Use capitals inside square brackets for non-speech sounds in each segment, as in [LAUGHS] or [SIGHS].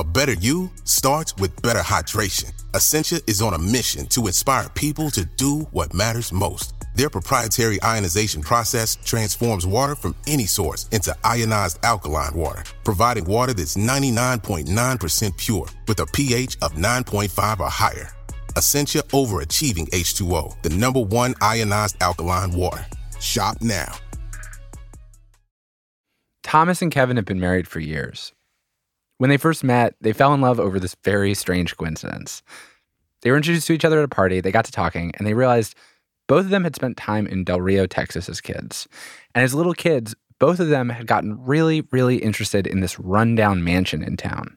A better you starts with better hydration. Essentia is on a mission to inspire people to do what matters most. Their proprietary ionization process transforms water from any source into ionized alkaline water, providing water that's 99.9% pure with a pH of 9.5 or higher. Essentia overachieving H2O, the number one ionized alkaline water. Shop now. Thomas and Kevin have been married for years. When they first met, they fell in love over this very strange coincidence. They were introduced to each other at a party, they got to talking, and they realized both of them had spent time in Del Rio, Texas as kids. And as little kids, both of them had gotten really, really interested in this rundown mansion in town.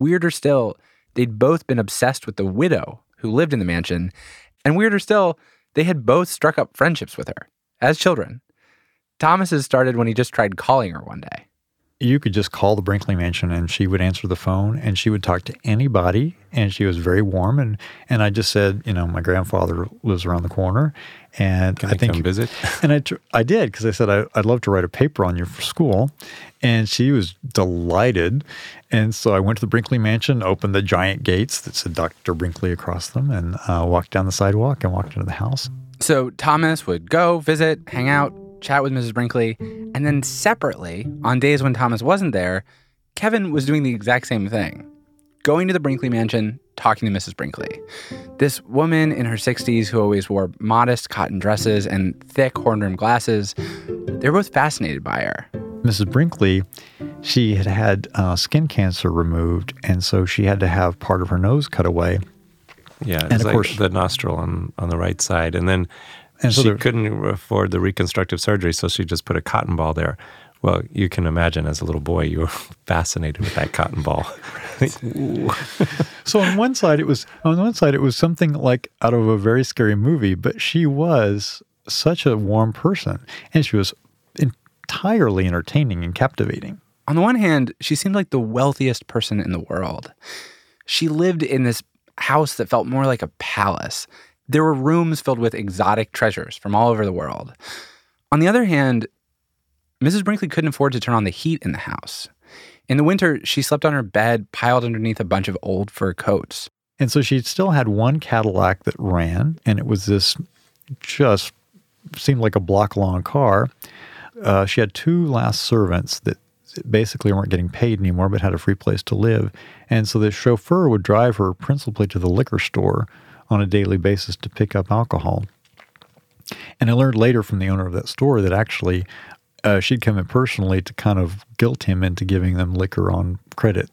Weirder still, they'd both been obsessed with the widow who lived in the mansion. And weirder still, they had both struck up friendships with her as children. Thomas's started when he just tried calling her one day. You could just call the Brinkley Mansion and she would answer the phone and she would talk to anybody and she was very warm and and I just said, you know, my grandfather lives around the corner and Can I I think come visit? [LAUGHS] and I, tr- I did because I said I, I'd love to write a paper on you for school, and she was delighted. And so I went to the Brinkley Mansion, opened the giant gates that said Dr. Brinkley across them, and uh, walked down the sidewalk and walked into the house. So Thomas would go, visit, hang out, chat with Mrs. Brinkley, and then separately, on days when Thomas wasn't there, Kevin was doing the exact same thing going to the Brinkley mansion, talking to Mrs. Brinkley. This woman in her 60s who always wore modest cotton dresses and thick horn rimmed glasses, they're both fascinated by her. Mrs. Brinkley, she had had uh, skin cancer removed, and so she had to have part of her nose cut away. Yeah, And of like course- the nostril on, on the right side. And then And so she couldn't afford the reconstructive surgery, so she just put a cotton ball there. Well, you can imagine as a little boy, you were [LAUGHS] fascinated with that cotton ball. [LAUGHS] So on one side, it was on one side it was something like out of a very scary movie, but she was such a warm person, and she was entirely entertaining and captivating. On the one hand, she seemed like the wealthiest person in the world. She lived in this house that felt more like a palace. There were rooms filled with exotic treasures from all over the world. On the other hand, Mrs. Brinkley couldn't afford to turn on the heat in the house. In the winter, she slept on her bed piled underneath a bunch of old fur coats. And so she still had one Cadillac that ran, and it was this just seemed like a block long car. Uh, she had two last servants that basically weren't getting paid anymore, but had a free place to live. And so the chauffeur would drive her principally to the liquor store on a daily basis to pick up alcohol. And I learned later from the owner of that store that actually uh, she'd come in personally to kind of guilt him into giving them liquor on credit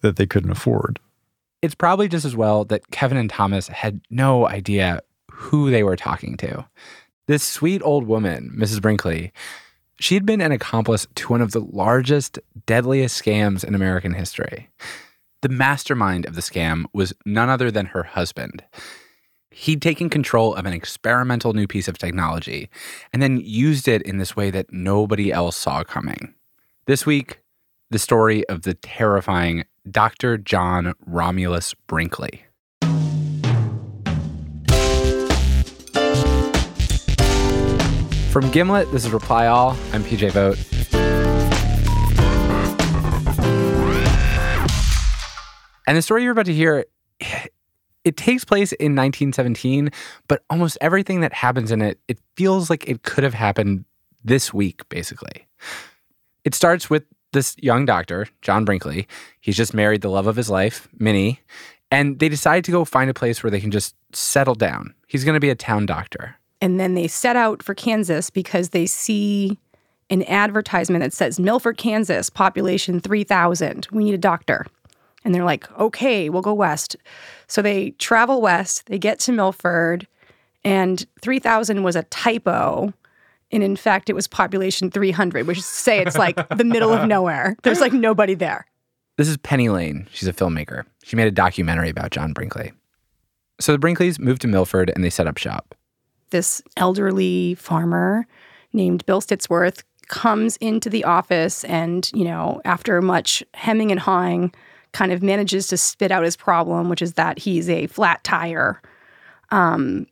that they couldn't afford. It's probably just as well that Kevin and Thomas had no idea who they were talking to. This sweet old woman, Mrs. Brinkley, she'd been an accomplice to one of the largest, deadliest scams in American history. The mastermind of the scam was none other than her husband. He'd taken control of an experimental new piece of technology and then used it in this way that nobody else saw coming. This week, the story of the terrifying Dr. John Romulus Brinkley. From Gimlet, this is Reply All. I'm PJ Vogt. And the story you're about to hear, it takes place in 1917, but almost everything that happens in it, it feels like it could have happened this week, basically. It starts with this young doctor, John Brinkley. He's just married the love of his life, Minnie, and they decide to go find a place where they can just settle down. He's going to be a town doctor. And then they set out for Kansas because they see an advertisement that says Milford, Kansas, population 3,000. We need a doctor. And they're like, okay, we'll go west. So they travel west, they get to Milford, and 3,000 was a typo. And in fact, it was population 300, which is to say it's like the middle of nowhere. There's like nobody there. This is Penny Lane. She's a filmmaker. She made a documentary about John Brinkley. So the Brinkleys moved to Milford and they set up shop. This elderly farmer named Bill Stittsworth comes into the office and, you know, after much hemming and hawing, kind of manages to spit out his problem, which is that he's a flat tire. Um,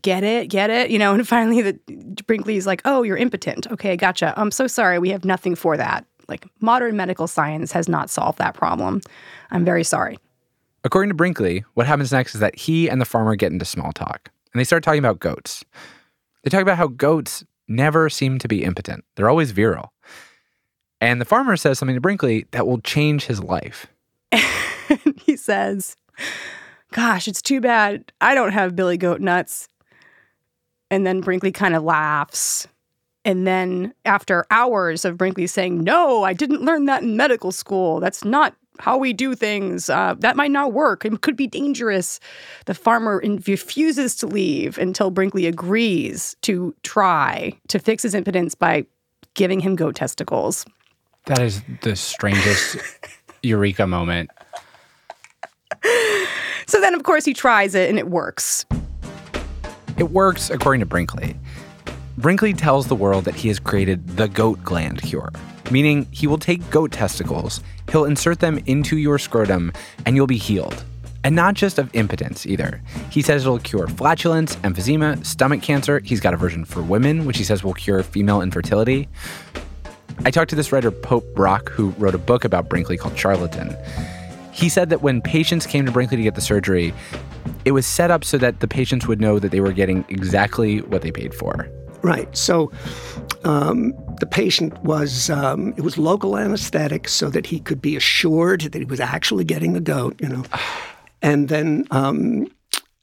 get it, get it, you know. [LAUGHS] And finally, the Brinkley's like, "Oh, you're impotent. Okay, gotcha. I'm so sorry. We have nothing for that. Like modern medical science has not solved that problem. I'm very sorry." According to Brinkley, what happens next is that he and the farmer get into small talk, and they start talking about goats. They talk about how goats never seem to be impotent; they're always virile. And the farmer says something to Brinkley that will change his life. He says, Gosh, it's too bad I don't have Billy Goat nuts. And then Brinkley kind of laughs. And then, after hours of Brinkley saying, No, I didn't learn that in medical school. That's not how we do things. Uh, that might not work. It could be dangerous. The farmer refuses to leave until Brinkley agrees to try to fix his impotence by giving him goat testicles. That is the strangest [LAUGHS] eureka moment. So then, of course, he tries it and it works. It works according to Brinkley. Brinkley tells the world that he has created the goat gland cure, meaning he will take goat testicles, he'll insert them into your scrotum, and you'll be healed. And not just of impotence either. He says it'll cure flatulence, emphysema, stomach cancer. He's got a version for women, which he says will cure female infertility. I talked to this writer, Pope Brock, who wrote a book about Brinkley called Charlatan. He said that when patients came to Brinkley to get the surgery, it was set up so that the patients would know that they were getting exactly what they paid for. Right. So um, the patient was, um, it was local anesthetic so that he could be assured that he was actually getting the goat, you know. [SIGHS] And then um,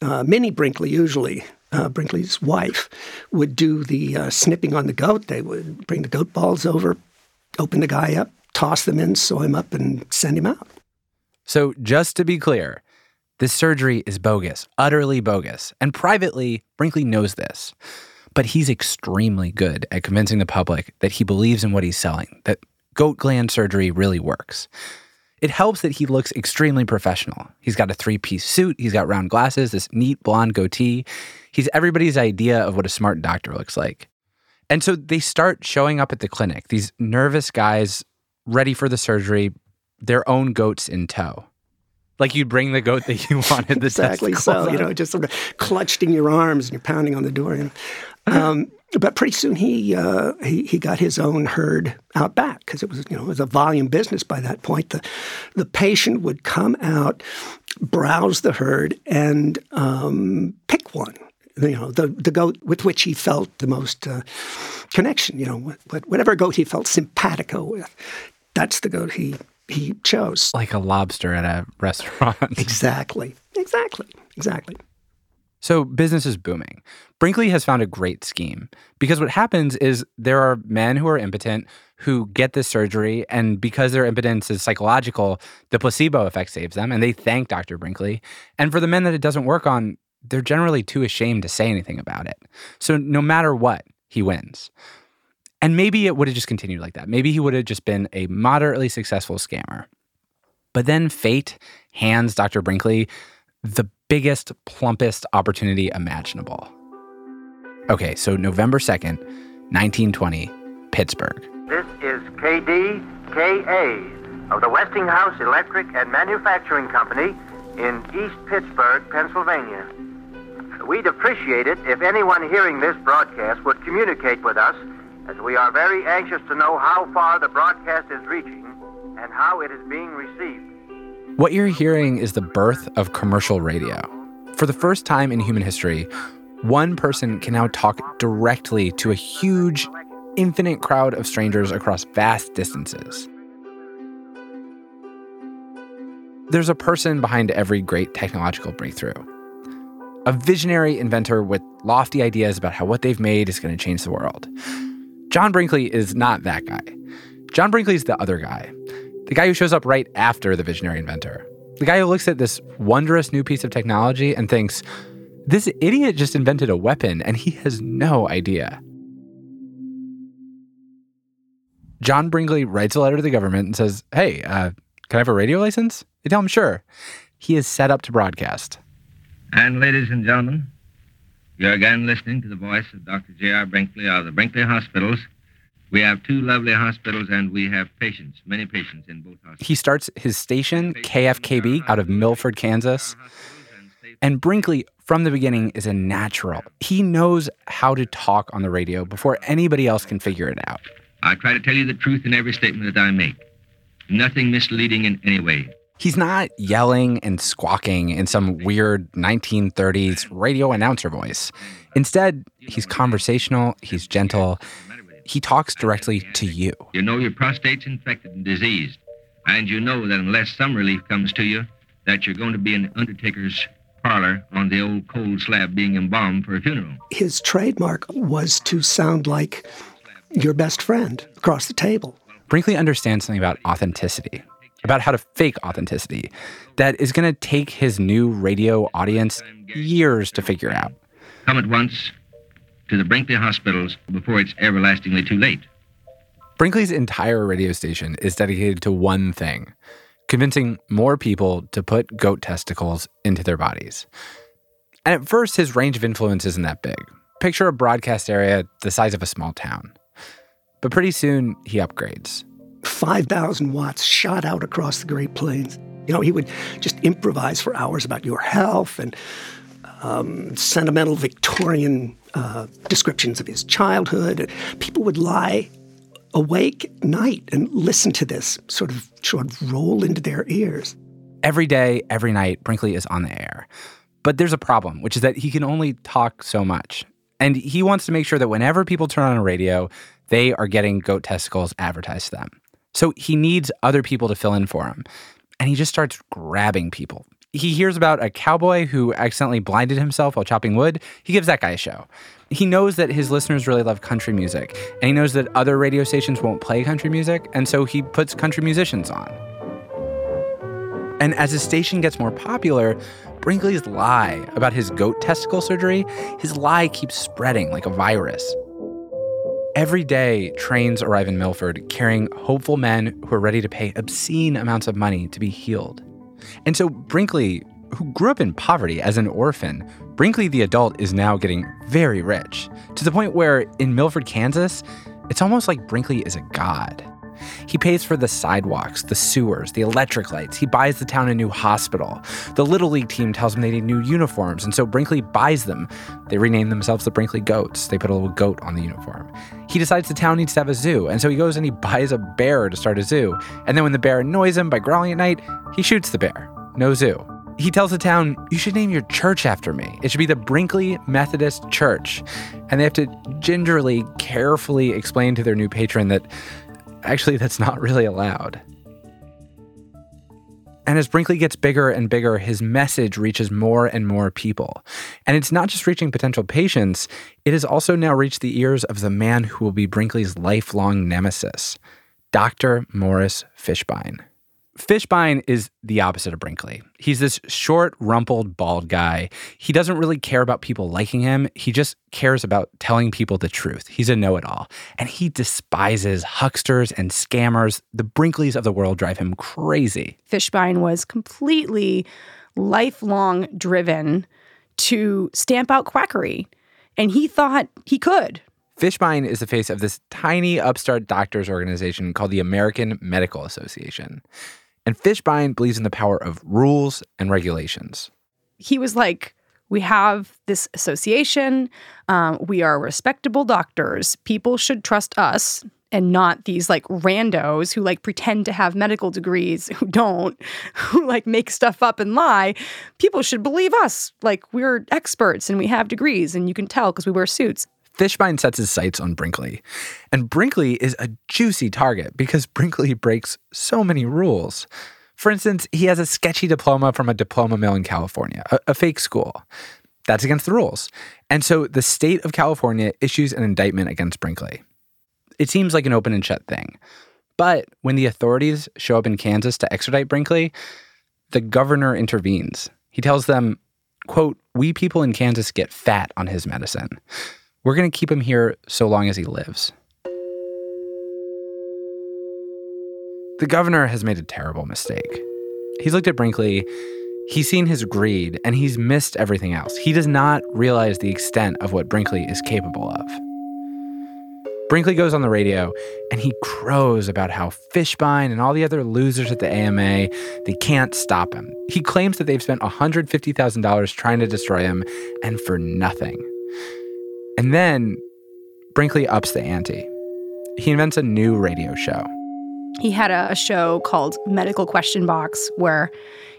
uh, Minnie Brinkley, usually, uh, Brinkley's wife, would do the uh, snipping on the goat. They would bring the goat balls over, open the guy up, toss them in, sew him up, and send him out. So, just to be clear, this surgery is bogus, utterly bogus. And privately, Brinkley knows this. But he's extremely good at convincing the public that he believes in what he's selling, that goat gland surgery really works. It helps that he looks extremely professional. He's got a three piece suit, he's got round glasses, this neat blonde goatee. He's everybody's idea of what a smart doctor looks like. And so they start showing up at the clinic, these nervous guys ready for the surgery, their own goats in tow. Like you bring the goat that you [LAUGHS] wanted the exactly so, you know, just sort of clutched in your arms and you're pounding on the door. You know. Um, but pretty soon he, uh, he he got his own herd out back because it was you know it was a volume business by that point. The the patient would come out, browse the herd, and um, pick one. You know the the goat with which he felt the most uh, connection. You know whatever goat he felt simpatico with, that's the goat he he chose. Like a lobster at a restaurant. [LAUGHS] exactly. Exactly. Exactly. So business is booming. Brinkley has found a great scheme because what happens is there are men who are impotent who get this surgery, and because their impotence is psychological, the placebo effect saves them, and they thank Dr. Brinkley. And for the men that it doesn't work on, they're generally too ashamed to say anything about it. So no matter what, he wins. And maybe it would have just continued like that. Maybe he would have just been a moderately successful scammer. But then fate hands Dr. Brinkley the biggest, plumpest opportunity imaginable. Okay, so November 2nd, 1920, Pittsburgh. This is KDKA of the Westinghouse Electric and Manufacturing Company in East Pittsburgh, Pennsylvania. We'd appreciate it if anyone hearing this broadcast would communicate with us, as we are very anxious to know how far the broadcast is reaching and how it is being received. What you're hearing is the birth of commercial radio. For the first time in human history, one person can now talk directly to a huge, infinite crowd of strangers across vast distances. There's a person behind every great technological breakthrough. A visionary inventor with lofty ideas about how what they've made is going to change the world. John Brinkley is not that guy. John Brinkley is the other guy, the guy who shows up right after the visionary inventor. The guy who looks at this wondrous new piece of technology and thinks, this idiot just invented a weapon and he has no idea. John Brinkley writes a letter to the government and says, Hey, uh, Can I have a radio license? They tell him, Sure. He is set up to broadcast. And ladies and gentlemen, you're again listening to the voice of Dr. J.R. Brinkley of the Brinkley Hospitals. We have two lovely hospitals and we have patients, many patients in both hospitals. He starts his station, KFKB, out of Milford, Kansas. And Brinkley, from the beginning, is a natural. He knows how to talk on the radio before anybody else can figure it out. I try to tell you the truth in every statement that I make. Nothing misleading in any way. He's not yelling and squawking in some weird 1930s radio announcer voice. Instead, he's conversational, he's gentle, he talks directly to you. You know your prostate's infected and diseased, and you know that unless some relief comes to you, that you're going to be in the undertaker's parlor on the old cold slab being embalmed for a funeral. His trademark was to sound like your best friend across the table. Brinkley understands something about authenticity, about how to fake authenticity, that is going to take his new radio audience years to figure out. Come at once to the Brinkley hospitals before it's everlastingly too late. Brinkley's entire radio station is dedicated to one thing convincing more people to put goat testicles into their bodies. And at first, his range of influence isn't that big. Picture a broadcast area the size of a small town. But pretty soon, he upgrades. 5,000 watts shot out across the Great Plains. You know, he would just improvise for hours about your health and um, sentimental Victorian uh, descriptions of his childhood. People would lie awake night and listen to this sort of sort of roll into their ears. Every day, every night, Brinkley is on the air. But there's a problem, which is that he can only talk so much. And he wants to make sure that whenever people turn on a radio, they are getting goat testicles advertised to them. So he needs other people to fill in for him. And he just starts grabbing people. He hears about a cowboy who accidentally blinded himself while chopping wood. He gives that guy a show. He knows that his listeners really love country music, and he knows that other radio stations won't play country music, and so he puts country musicians on. And as his station gets more popular, Brinkley's lie about his goat testicle surgery, his lie keeps spreading like a virus. Every day, trains arrive in Milford carrying hopeful men who are ready to pay obscene amounts of money to be healed. And so Brinkley, who grew up in poverty as an orphan, Brinkley the adult is now getting very rich to the point where in Milford, Kansas, it's almost like Brinkley is a god. He pays for the sidewalks, the sewers, the electric lights. He buys the town a new hospital. The Little League team tells him they need new uniforms, and so Brinkley buys them. They rename themselves the Brinkley Goats. They put a little goat on the uniform. He decides the town needs to have a zoo, and so he goes and he buys a bear to start a zoo. And then when the bear annoys him by growling at night, he shoots the bear. No zoo. He tells the town, You should name your church after me. It should be the Brinkley Methodist Church. And they have to gingerly, carefully explain to their new patron that actually that's not really allowed. And as Brinkley gets bigger and bigger, his message reaches more and more people. And it's not just reaching potential patients, it has also now reached the ears of the man who will be Brinkley's lifelong nemesis, Dr. Morris Fishbein. Fishbein is the opposite of Brinkley. He's this short, rumpled, bald guy. He doesn't really care about people liking him. He just cares about telling people the truth. He's a know it all. And he despises hucksters and scammers. The Brinkleys of the world drive him crazy. Fishbein was completely lifelong driven to stamp out quackery. And he thought he could. Fishbein is the face of this tiny upstart doctors organization called the American Medical Association. And Fishbein believes in the power of rules and regulations. He was like, we have this association. Um, we are respectable doctors. People should trust us and not these like randos who like pretend to have medical degrees who don't, [LAUGHS] who like make stuff up and lie. People should believe us. Like we're experts and we have degrees, and you can tell because we wear suits. Fishbein sets his sights on Brinkley. And Brinkley is a juicy target because Brinkley breaks so many rules. For instance, he has a sketchy diploma from a diploma mill in California, a, a fake school. That's against the rules. And so the state of California issues an indictment against Brinkley. It seems like an open and shut thing. But when the authorities show up in Kansas to extradite Brinkley, the governor intervenes. He tells them, quote, we people in Kansas get fat on his medicine. We're going to keep him here so long as he lives. The governor has made a terrible mistake. He's looked at Brinkley, he's seen his greed, and he's missed everything else. He does not realize the extent of what Brinkley is capable of. Brinkley goes on the radio and he crows about how Fishbein and all the other losers at the AMA, they can't stop him. He claims that they've spent $150,000 trying to destroy him and for nothing. And then Brinkley ups the ante. He invents a new radio show. He had a, a show called Medical Question Box where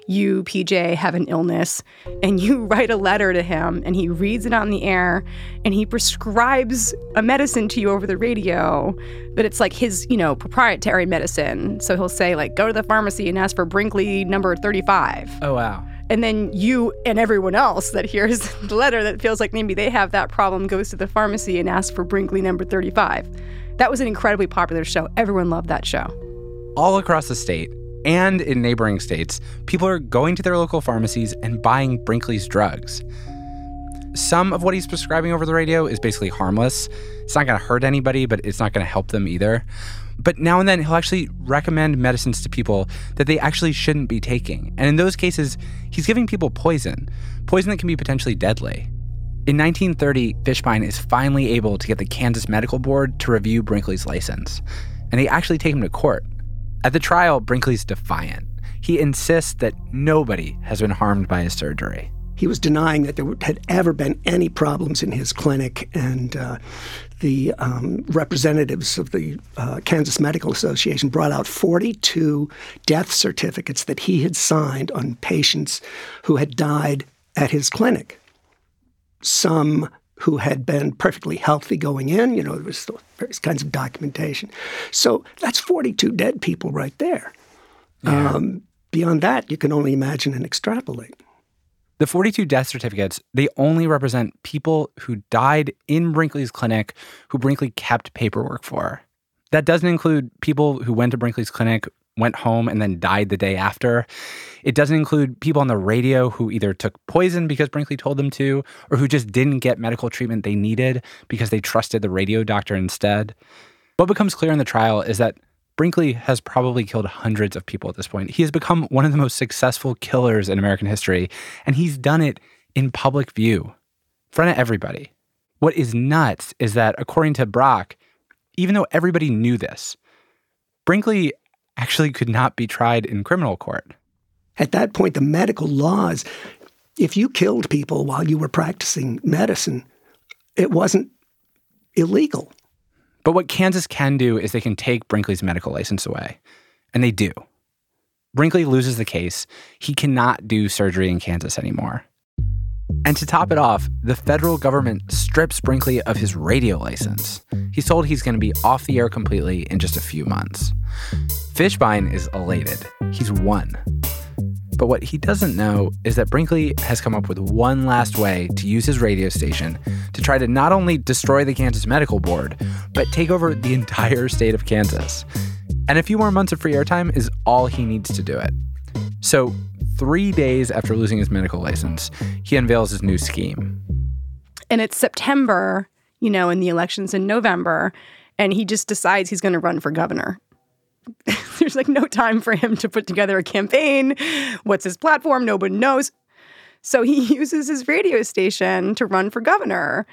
you, PJ, have an illness and you [LAUGHS] write a letter to him and he reads it on the air and he prescribes a medicine to you over the radio, but it's like his, you know, proprietary medicine. So he'll say, like, go to the pharmacy and ask for Brinkley number 35. Oh, wow. And then you and everyone else that hears [LAUGHS] the letter that feels like maybe they have that problem goes to the pharmacy and asks for Brinkley number 35. That was an incredibly popular show. Everyone loved that show. All across the state, and in neighboring states, people are going to their local pharmacies and buying Brinkley's drugs. Some of what he's prescribing over the radio is basically harmless. It's not going to hurt anybody, but it's not going to help them either. But now and then, he'll actually recommend medicines to people that they actually shouldn't be taking. And in those cases, he's giving people poison, poison that can be potentially deadly. In 1930, Fishbein is finally able to get the Kansas Medical Board to review Brinkley's license. And they actually take him to court. At the trial, Brinkley's defiant. He insists that nobody has been harmed by his surgery. He was denying that there had ever been any problems in his clinic, and uh, the um, representatives of the uh, Kansas Medical Association brought out 42 death certificates that he had signed on patients who had died at his clinic. Some who had been perfectly healthy going in. You know, there was various kinds of documentation. So that's 42 dead people right there. Yeah. Um, beyond that, you can only imagine and extrapolate. The 42 death certificates, they only represent people who died in Brinkley's clinic who Brinkley kept paperwork for. That doesn't include people who went to Brinkley's clinic went home and then died the day after. It doesn't include people on the radio who either took poison because Brinkley told them to, or who just didn't get medical treatment they needed because they trusted the radio doctor instead. What becomes clear in the trial is that Brinkley has probably killed hundreds of people at this point. He has become one of the most successful killers in American history, and he's done it in public view, in front of everybody. What is nuts is that, according to Brock, even though everybody knew this, Brinkley actually could not be tried in criminal court. At that point, the medical laws, if you killed people while you were practicing medicine, it wasn't illegal. But what Kansas can do is they can take Brinkley's medical license away. And they do. Brinkley loses the case. He cannot do surgery in Kansas anymore. And to top it off, the federal government strips Brinkley of his radio license. He's told he's going to be off the air completely in just a few months. Fishbein is elated. He's won. But what he doesn't know is that Brinkley has come up with one last way to use his radio station to try to not only destroy the Kansas Medical Board, but take over the entire state of Kansas. And a few more months of free airtime is all he needs to do it. So, three days after losing his medical license, he unveils his new scheme. And it's September, you know, and the election's in November, and he just decides he's going to run for governor. [LAUGHS] There's like no time for him to put together a campaign. What's his platform? Nobody knows. So he [LAUGHS] uses his radio station to run for governor.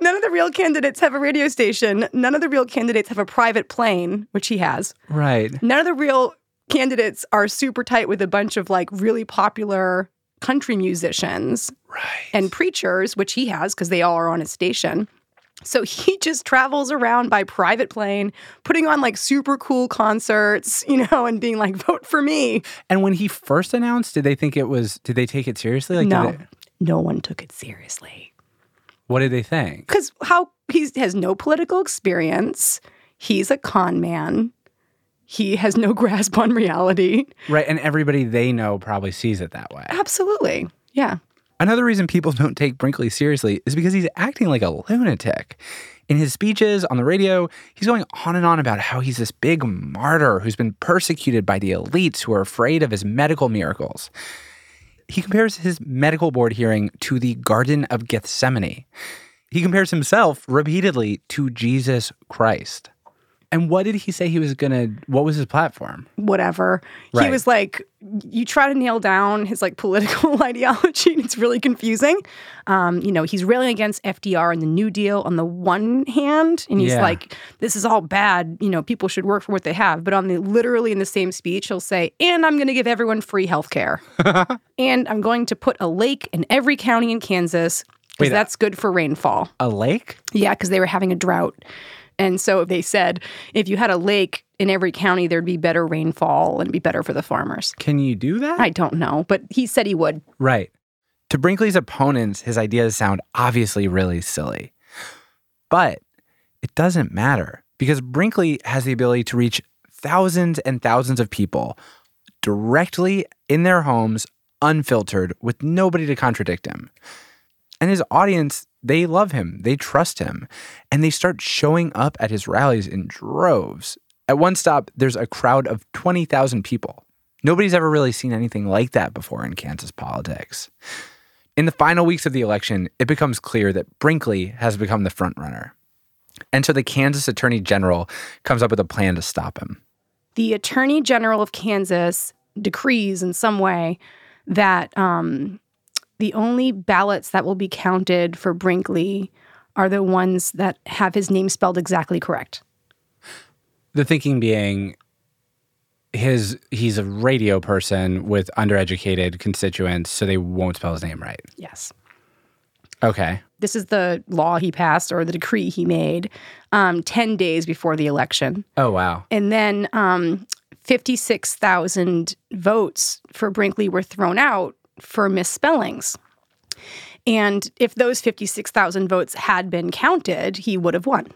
None of the real candidates have a radio station. None of the real candidates have a private plane, which he has. Right. None of the real candidates are super tight with a bunch of like really popular country musicians right. and preachers, which he has because they all are on his station. So he [LAUGHS] just travels around by private plane, putting on like super cool concerts, [LAUGHS] you know, and being like, vote for me. And when he first announced, did they think it was, did they take it seriously? Like, no, they, no one took it seriously. What did they think? Because how he has no political experience. He's a con man. He has no [LAUGHS] grasp on reality. Right. And everybody they know probably sees it that way. Absolutely. Yeah. Another reason people [LAUGHS] don't take Brinkley seriously is because he's acting like a lunatic. In his speeches on the radio, he's going on and on about how he's this big martyr who's been persecuted by the elites who are afraid of his medical miracles. He compares his medical board hearing to the Garden of Gethsemane. He compares himself repeatedly to Jesus Christ. And what did he say he was gonna? What was his platform? whatever. He was like, you try to nail down his like political [LAUGHS] ideology, and it's really confusing. Um, you know, he's railing against FDR and the New Deal on the one hand, and he's Yeah. like, this is all bad. You know, people should work for what they have. But on the literally in the same speech, he'll say, and I'm going to give everyone free health care, [LAUGHS] and I'm going to put a lake in every county in Kansas because that's good for rainfall. A lake? Yeah, because they were having a drought. And so they said if you had a lake in every county, there'd be better rainfall and it'd be better for the farmers. Can you do that? I don't know, but he said he would. Right. To Brinkley's opponents, his ideas sound obviously really silly. But it doesn't matter because Brinkley has the ability to reach thousands and thousands of people directly in their homes, unfiltered, with nobody to contradict him. And his audience, they love him, they trust him, and they start showing up at his rallies in droves. At one stop, there's a crowd of 20,000 people. Nobody's ever really seen anything like that before in Kansas politics. In the final weeks of the election, it becomes clear that Brinkley has become the frontrunner. And so the Kansas Attorney General comes up with a plan to stop him. The Attorney General of Kansas decrees in some way that um, the only ballots that will be counted for Brinkley are the ones that have his name spelled exactly correct. The thinking being his he's a radio person with undereducated constituents, so they won't spell his name right. Yes. Okay. This is the law he passed or the decree he made um, 10 days before the election. Oh wow. And then um, 56,000 votes for Brinkley were thrown out for misspellings. And if those 56,000 votes had been counted, he would have won.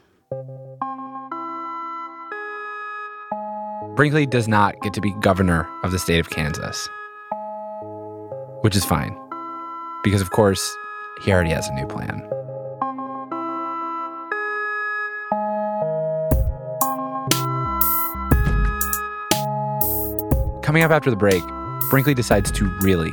Brinkley does not get to be governor of the state of Kansas, which is fine because, of course, he already has a new plan. Coming up after the break, Brinkley decides to really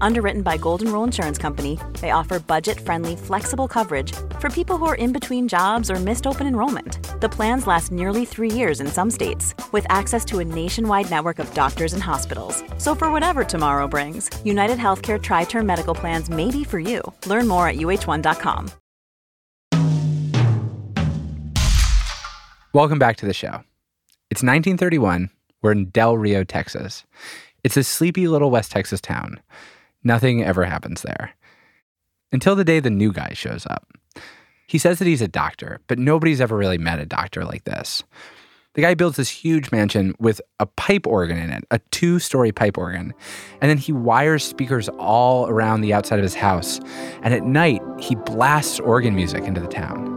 Underwritten by Golden Rule Insurance Company, they offer budget friendly, flexible coverage for people who are in between jobs or missed open enrollment. The plans last nearly three years in some states, with access to a nationwide network of doctors and hospitals. So, for whatever tomorrow brings, United Healthcare Tri Term Medical Plans may be for you. Learn more at uh1.com. Welcome back to the show. It's 1931. We're in Del Rio, Texas. It's a sleepy little West Texas town. Nothing ever happens there. Until the day the new guy shows up. He says that he's a doctor, but nobody's ever really met a doctor like this. The guy builds this huge mansion with a pipe organ in it, a two story pipe organ. And then he wires speakers all around the outside of his house. And at night, he blasts organ music into the town.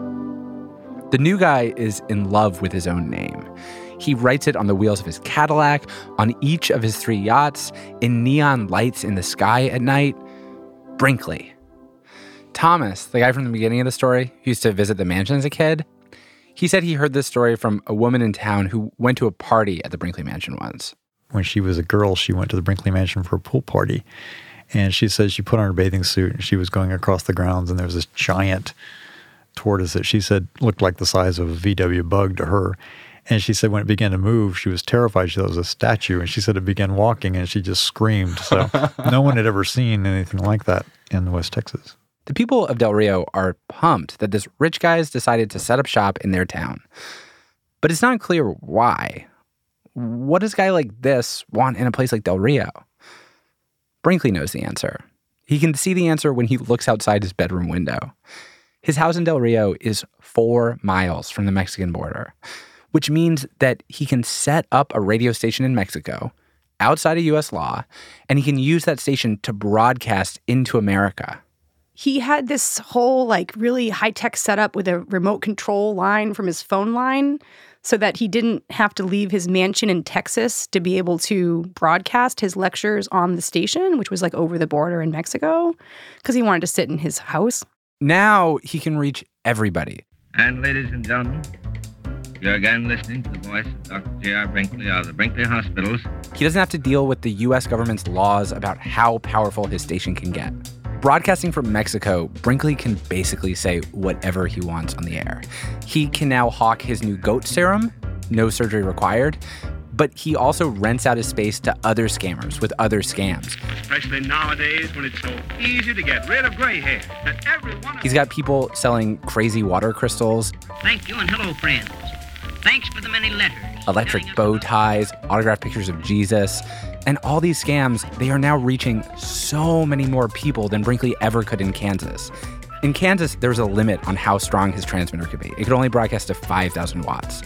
The new guy is in love with his own name. He writes it on the wheels of his Cadillac, on each of his three yachts, in neon lights in the sky at night. Brinkley. Thomas, the guy from the beginning of the story, who used to visit the mansion as a kid, he said he heard this story from a woman in town who went to a party at the Brinkley Mansion once. When she was a girl, she went to the Brinkley Mansion for a pool party. And she said she put on her bathing suit and she was going across the grounds, and there was this giant tortoise that she said looked like the size of a VW bug to her. And she said when it began to move, she was terrified. She thought it was a statue. And she said it began walking and she just screamed. So [LAUGHS] no one had ever seen anything like that in West Texas. The people of Del Rio are pumped that this rich guy's decided to set up shop in their town. But it's not clear why. What does a guy like this want in a place like Del Rio? Brinkley knows the answer. He can see the answer when he looks outside his bedroom window. His house in Del Rio is four miles from the Mexican border, which means that he can set up a radio station in Mexico outside of US law, and he can use that station to broadcast into America he had this whole like really high tech setup with a remote control line from his phone line so that he didn't have to leave his mansion in Texas to be able to broadcast his lectures on the station, which was like over the border in Mexico, because he wanted to sit in his house. Now he can reach everybody. And ladies and gentlemen, you're again listening to the voice of Dr. J.R. Brinkley of the Brinkley Hospitals. He doesn't have to deal with the U.S. government's laws about how powerful his station can get. Broadcasting from Mexico, Brinkley can basically say whatever he wants on the air. He can now hawk his new goat serum, no surgery required, but he also rents out his space to other scammers with other scams. Especially nowadays when it's so easy to get rid of gray hair. That everyone He's got people selling crazy water crystals. Thank you and hello, friends. Thanks for the many letters. Electric bow ties, autographed pictures of Jesus. And all these scams, they are now reaching so many more people than Brinkley ever could in Kansas. In Kansas, there was a limit on how strong his transmitter could be. It could only broadcast to 5,000 watts.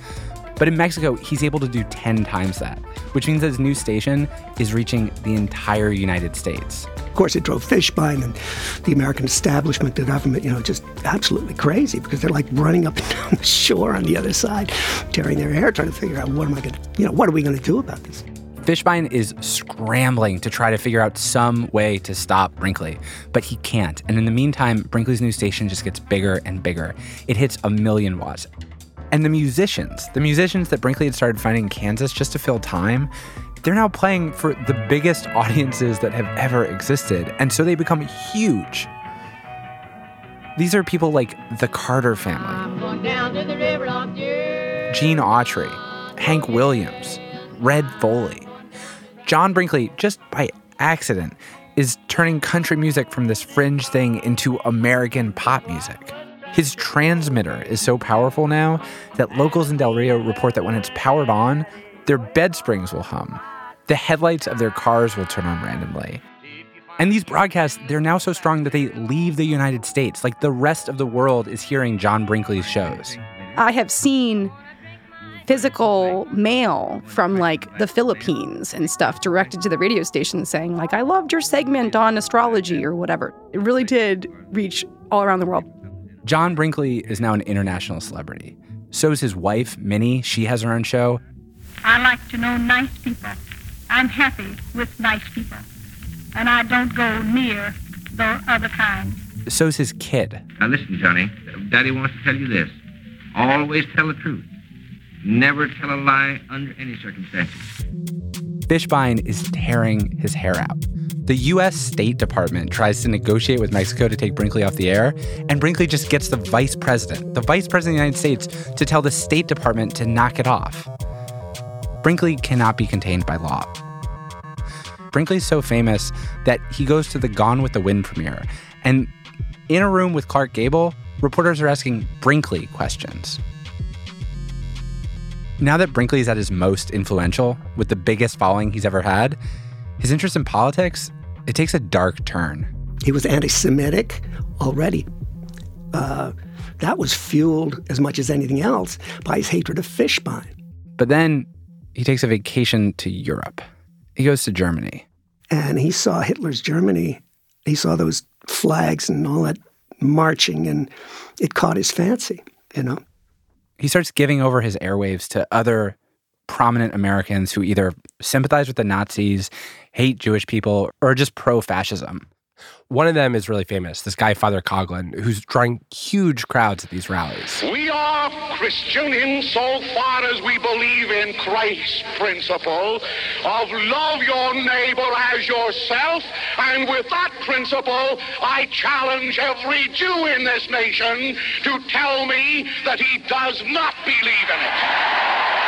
But in Mexico, he's able to do 10 times that, which means that his new station is reaching the entire United States. Of course, it drove Fishbein and the American establishment, the government, you know, just absolutely crazy because they're like running up and [LAUGHS] down the shore on the other side, tearing their hair, trying to figure out what am I going to, you know, what are we going to do about this? Fishbein is scrambling to try to figure out some way to stop Brinkley, but he can't. And in the meantime, Brinkley's new station just gets bigger and bigger. It hits a million watts. And the musicians, the musicians that Brinkley had started finding in Kansas just to fill time, they're now playing for the biggest [LAUGHS] audiences that have ever existed. And so they become huge. These are people like the Carter family, Gene Autry, Hank Williams, Red Foley. John Brinkley, just by accident, is turning country music from this fringe thing into American pop music. His transmitter is so powerful now that locals in Del Rio report that when it's powered on, their bed springs will hum. The headlights of their cars will turn on randomly. And these broadcasts, they're now so strong that they leave the United States. Like the rest of the world is hearing John Brinkley's shows. I have seen physical mail from like the Philippines and stuff directed to the radio station saying like I loved your segment on astrology or whatever. It really did reach all around the world. John Brinkley is now an international celebrity. So is his wife, Minnie. She has her own show. I like to know nice people. I'm happy with nice people. And I don't go near the other kind. So's his kid. Now listen, Johnny. Daddy wants to tell you this. Always tell the truth. Never tell a lie under any circumstances. Fishbein is tearing his hair out. The U.S. State Department tries to negotiate with Mexico to take Brinkley off the air, and Brinkley just gets the vice president, the vice president of the United States, to tell the State Department to knock it off. Brinkley cannot be contained by law. Brinkley's so famous that he goes to the Gone with the Wind premiere, and in a room with Clark Gable, reporters are asking Brinkley questions. Now that Brinkley is at his most influential, with the biggest following he's ever had, his interest in politics, it takes a dark turn. He was anti Semitic already. Uh, that was fueled as much as anything else by his hatred of Fishbein. But then he takes a vacation to Europe. He goes to Germany. And he saw Hitler's Germany. He saw those flags and all that marching, and it caught his fancy, you know. He starts giving over his airwaves to other prominent Americans who either sympathize with the Nazis, hate Jewish people, or just pro fascism. One of them is really famous, this guy, Father Coughlin, who's drawing huge crowds at these rallies. We are Christian insofar as we believe in Christ's principle of love your neighbor as yourself. And with that principle, I challenge every Jew in this nation to tell me that he does not believe in it.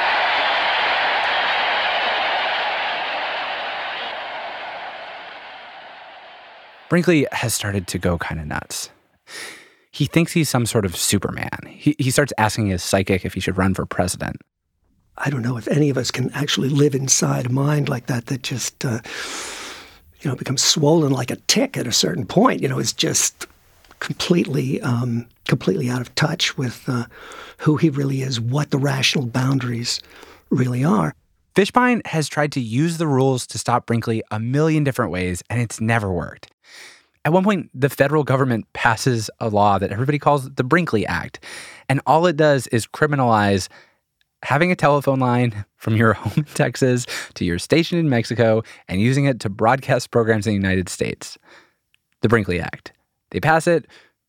Brinkley has started to go kind of nuts. He thinks he's some sort of Superman. He, he starts asking his psychic if he should run for president. I don't know if any of us can actually live inside a mind like that that just, uh, you know, becomes swollen like a tick at a certain point. You know, it's just completely, um, completely out of touch with uh, who he really is, what the rational boundaries really are. Fishbein has tried to use the rules to stop Brinkley a million different ways, and it's never worked. At one point, the federal government passes a law that everybody calls the Brinkley Act. And all it does is criminalize having a telephone line [LAUGHS] from your home in Texas to your station in Mexico and using it to broadcast programs in the United States. The Brinkley Act. They pass it.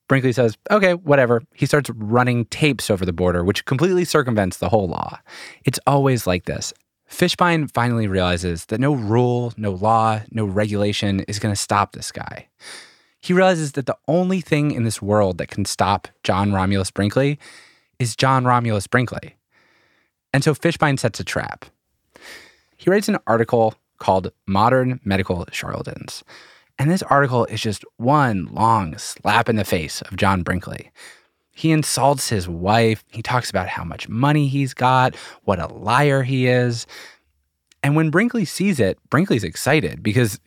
Brinkley says, okay, whatever. He starts running tapes over the border, which completely circumvents the whole law. It's always like this. Fishbein finally realizes that no rule, no law, no regulation is going to stop this guy. He realizes that the only thing in this world that can stop John Romulus Brinkley is John Romulus Brinkley. And so Fishbein sets a trap. He writes an article called Modern Medical Charlatans. And this article is just one long slap in the face of John Brinkley. He insults his wife. He talks about how much money he's got, what a liar he is. And when Brinkley sees it, Brinkley's excited because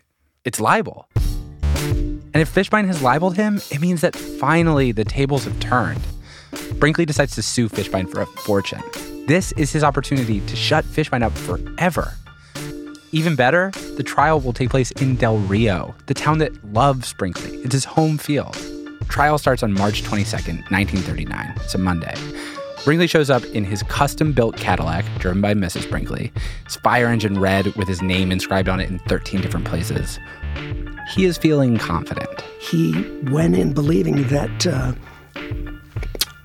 it's libel. And if Fishbein has libeled him, it means that finally the tables have turned. Brinkley decides to sue Fishbein for a fortune. This is his opportunity to shut Fishbein up forever. Even better, the trial will take place in Del Rio, the town that loves Brinkley. It's his home field. Trial starts on March 22nd, 1939. It's a Monday. Brinkley shows up in his custom built Cadillac, driven by Mrs. Brinkley. His fire engine red with his name inscribed on it in 13 different places. He is feeling confident. He went in believing that, uh,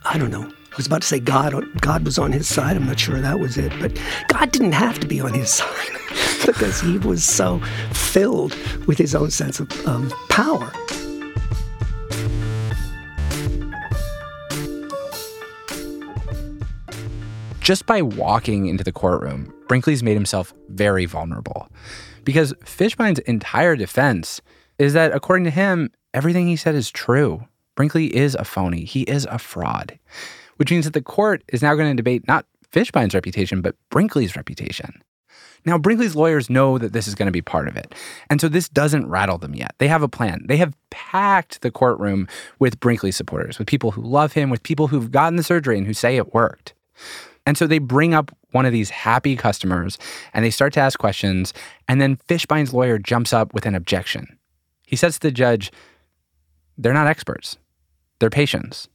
I don't know, I was about to say God, God was on his side. I'm not sure that was it, but God didn't have to be on his [LAUGHS] side because he was so filled with his own sense of um, power. Just by walking into the courtroom, Brinkley's made himself very vulnerable. Because Fishbein's entire defense is that, according to him, everything he said is true. Brinkley is a phony. He is a fraud, which means that the court is now going to debate not Fishbein's reputation, but Brinkley's reputation. Now, Brinkley's lawyers know that this is going to be part of it. And so this doesn't rattle them yet. They have a plan. They have packed the courtroom with Brinkley supporters, with people who love him, with people who've gotten the surgery and who say it worked. And so they bring up one of these happy customers and they start to ask questions. And then Fishbein's lawyer jumps up with an objection. He says to the judge, they're not experts, they're patients.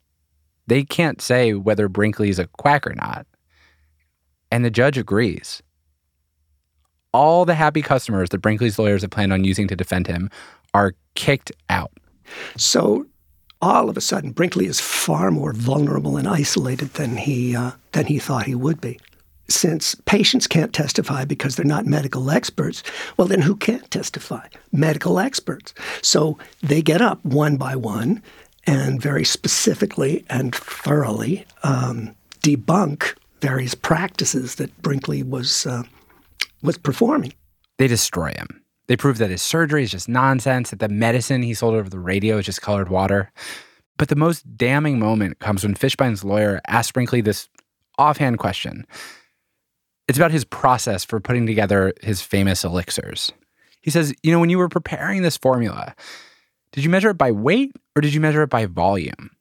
They can't say whether Brinkley's a quack or not. And the judge agrees. All the happy customers that Brinkley's lawyers have planned on using to defend him are kicked out. So all of a sudden, Brinkley is far more vulnerable and isolated than he uh, than he thought he would be. Since patients can't testify because they're not medical experts, well, then who can't testify? Medical experts. So they get up one by one and very specifically and thoroughly um, debunk various practices that Brinkley was uh, was performing. They destroy him. They prove that his surgery is just nonsense, that the medicine he sold over the radio is just colored water. But the most damning moment comes when Fishbein's lawyer asks Brinkley this offhand question. It's about his process for putting together his famous elixirs. He says, You know, when you were preparing this formula, did you measure it by weight or did you measure it by volume?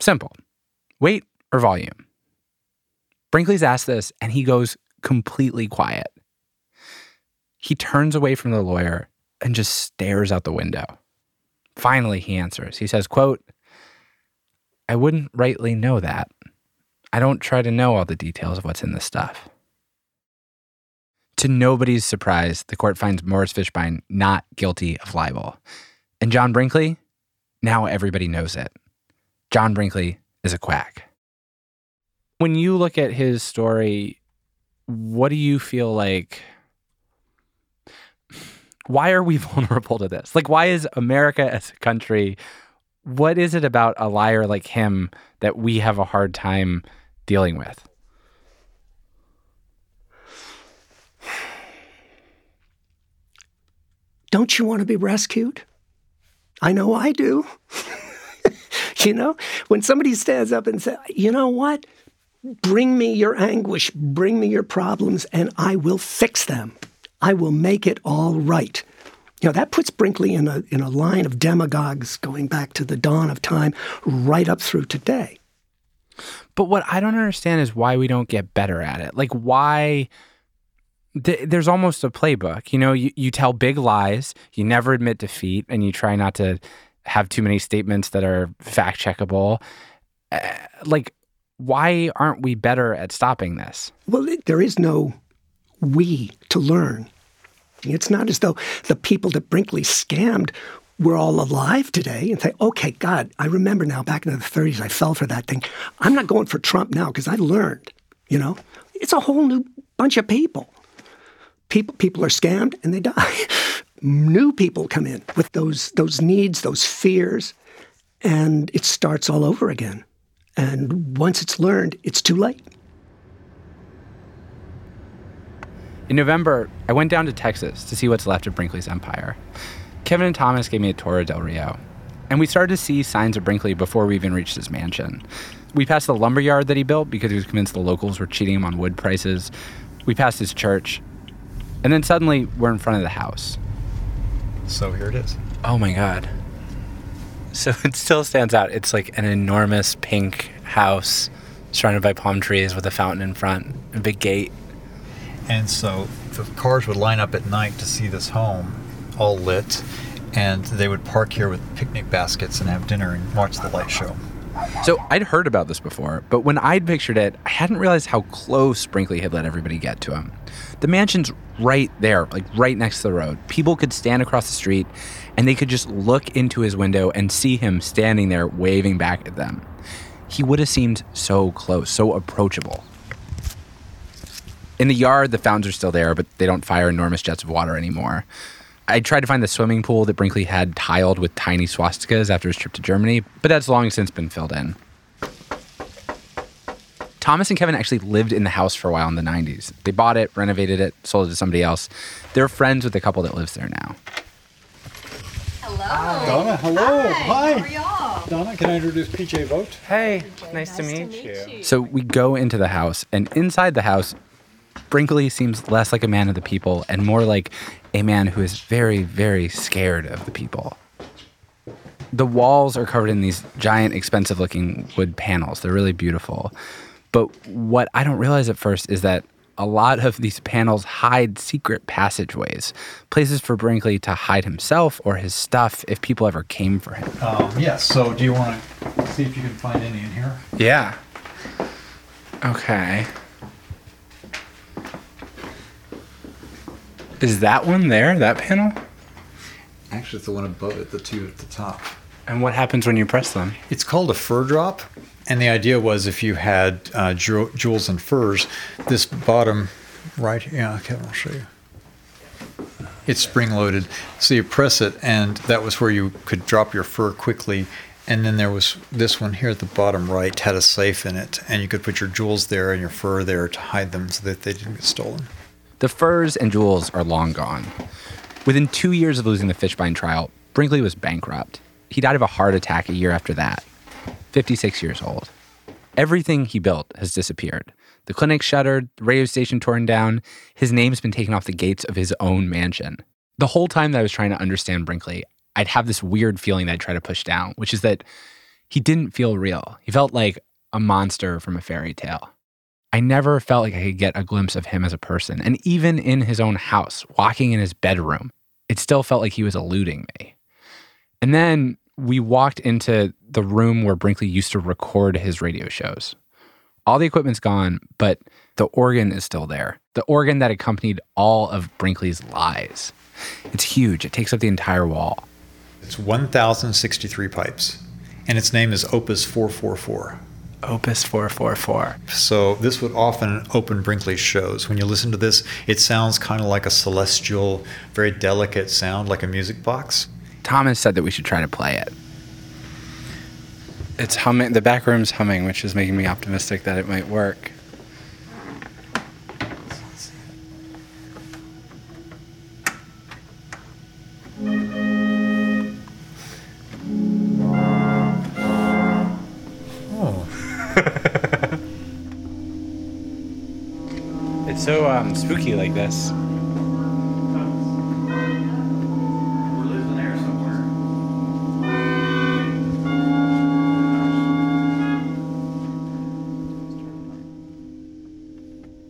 Simple. weight or volume? Brinkley's asked this and he goes completely quiet. He turns away from the lawyer and just stares out the window. Finally, he answers. He says, quote, I wouldn't rightly know that. I don't try to know all the details of what's in this stuff. To nobody's surprise, the court finds Morris Fishbein not guilty of libel. And John Brinkley, now everybody knows it. John Brinkley is a quack. When you look at his story, what do you feel like? Why are we [LAUGHS] vulnerable to this? Like, why is America as a country? What is it about a liar like him that we have a hard time dealing with? Don't you want to be rescued? I know I do. [LAUGHS] you know, when somebody stands up and says, you know what? Bring me your anguish, bring me your problems, and I will fix them. I will make it all right. You know, that puts Brinkley in a, in a line of demagogues going back to the dawn of time, right up through today. But what I don't understand is why we don't get better at it. Like, why th- there's almost a playbook. You know, you, you tell big lies, you never admit defeat, and you try not to have too many statements that are fact checkable. Uh, like, why aren't we better at stopping this? Well, there is no we to learn. It's not as though the people that Brinkley scammed were all alive today and say, okay, God, I remember now back in the 30s, I fell for that thing. I'm not going for Trump now because I learned, you know? It's a whole new bunch of people. People, people are scammed and they die. [LAUGHS] new people come in with those, those needs, those fears, and it starts all over again. And once it's learned, it's too late. In November, I went down to Texas to see what's left of Brinkley's empire. Kevin and Thomas gave me a tour of Del Rio, and we started to see signs of Brinkley before we even reached his mansion. We passed the lumber yard that he built because he was convinced the locals were cheating him on wood prices. We passed his church, and then suddenly we're in front of the house. So here it is. Oh my God. So [LAUGHS] it still stands out. It's like an enormous pink house surrounded by palm trees with a fountain in front, a big gate. And so the cars would line up at night to see this home all lit, and they would park here with picnic baskets and have dinner and watch the light show. So I'd heard about this before, but when I'd pictured it, I hadn't realized how close Brinkley had let everybody get to him. The mansion's right there, like right next to the road. People could stand across the street and they could just look into his window and see him standing there waving back at them. He would have seemed so close, so approachable. In the yard, the fountains are still there, but they don't fire enormous jets of water anymore. I tried to find the swimming pool that Brinkley had tiled with tiny swastikas after his trip to Germany, but that's long since been filled in. Thomas and Kevin actually lived in the house for a while in the 90s. They bought it, renovated it, sold it to somebody else. They're friends with the couple that lives there now. Hello. Donna, hello. Hi. How are y'all? Donna, can I introduce PJ Vogt? Hey, nice, to, meet you. So we go into the house, and inside the house, Brinkley seems less like a man of the people and more like a man who is very, very scared of the people. The walls are covered in these giant, expensive looking wood panels. They're really beautiful. But what I don't realize at first is that a lot of these panels hide secret passageways, places for Brinkley to hide himself or his stuff if people ever came for him. Um, yes. So, do you want to see if you can find any in here? Yeah. Okay. Is that one there, that panel? Actually, it's the one above it, the two at the top. And what happens when you press them? It's called a fur drop. And the idea was if you had uh, jew- jewels and furs, this bottom right, yeah, Kevin, I'll show you. It's spring loaded. So you press it, and that was where you could drop your fur quickly. And then there was this one here at the bottom right had a safe in it, and you could put your jewels there and your fur there to hide them so that they didn't get stolen. The furs and jewels are long gone. Within two years of losing the Fishbein trial, Brinkley was bankrupt. He died of a heart attack a year after that, 56 years old. Everything he built has disappeared. The clinic shuttered, the radio station torn down, his name's been taken off the gates of his own mansion. The whole time that I was trying to understand Brinkley, I'd have this weird feeling that I'd try to push down, which is that he didn't feel real. He felt like a monster from a fairy tale. I never felt like I could get a glimpse of him as a person. And even in his own house, walking in his bedroom, it still felt like he was eluding me. And then we walked into the room where Brinkley used to record his radio shows. All the equipment's gone, but the organ is still there. The organ that accompanied all of Brinkley's lies. It's huge, it takes up the entire wall. It's 1,063 pipes, and its name is Opus 444. Opus 444. So this would often open Brinkley's shows. When you listen to this, it sounds kind of like a celestial, very delicate sound, like a music box. Thomas said that we should try to play it. It's humming, the back room's humming, which is making me optimistic that it might work. So um, spooky like this.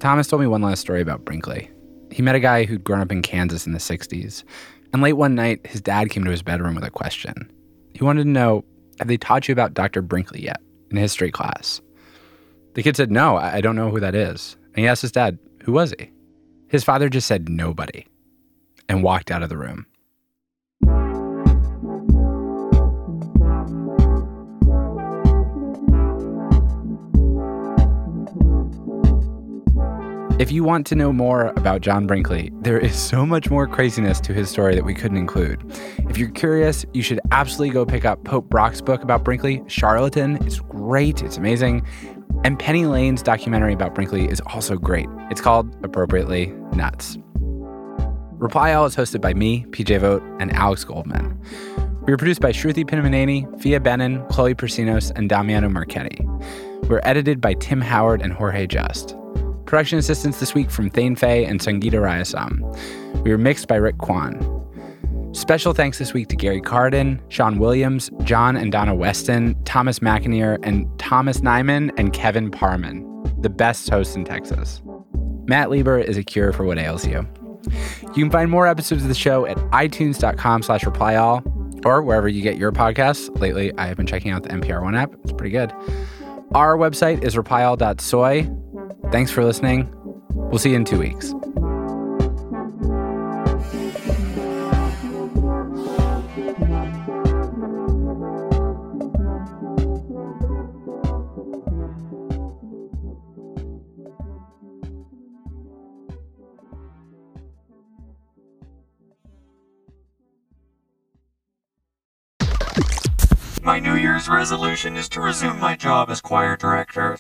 Thomas told me one last story about Brinkley. He met a guy who'd grown up in Kansas in the 60s, and late one night, his dad came to his bedroom with a question. He wanted to know Have they taught you about Dr. Brinkley yet in history class? The kid said, No, I I don't know who that is. And he asked his dad, Who was he? His father just said, Nobody, and walked out of the room. If you want to know more about John Brinkley, there is so much more craziness to his story that we couldn't include. If you're curious, you should absolutely go pick up Pope Brock's book about Brinkley, Charlatan. It's great, it's amazing. And Penny Lane's documentary about Brinkley is also great. It's called, appropriately, Nuts. Reply All is hosted by me, PJ Vogt, and Alex Goldman. We were produced by Sruthi Pinnamaneni, Phia Bennin, Chloe Prasinos, and Damiano Marchetti. We're edited by Tim Howard and Jorge Just. Production assistance this week from Thane Fei and Sangeeta Rayasam. We were mixed by Rick Kwan. Special thanks this week to Gary Carden, Sean Williams, John and Donna Weston, Thomas McInerney, and Thomas Nyman and Kevin Parman, the best hosts in Texas. Matt Lieber is a cure for what ails you. You can find more episodes of the show at itunes.com slash replyall or wherever you get your podcasts. Lately, I have been checking out the NPR One app. It's pretty good. Our website is replyall.soy. Thanks for listening. We'll see you in two weeks. Year's resolution is to resume my job as choir director.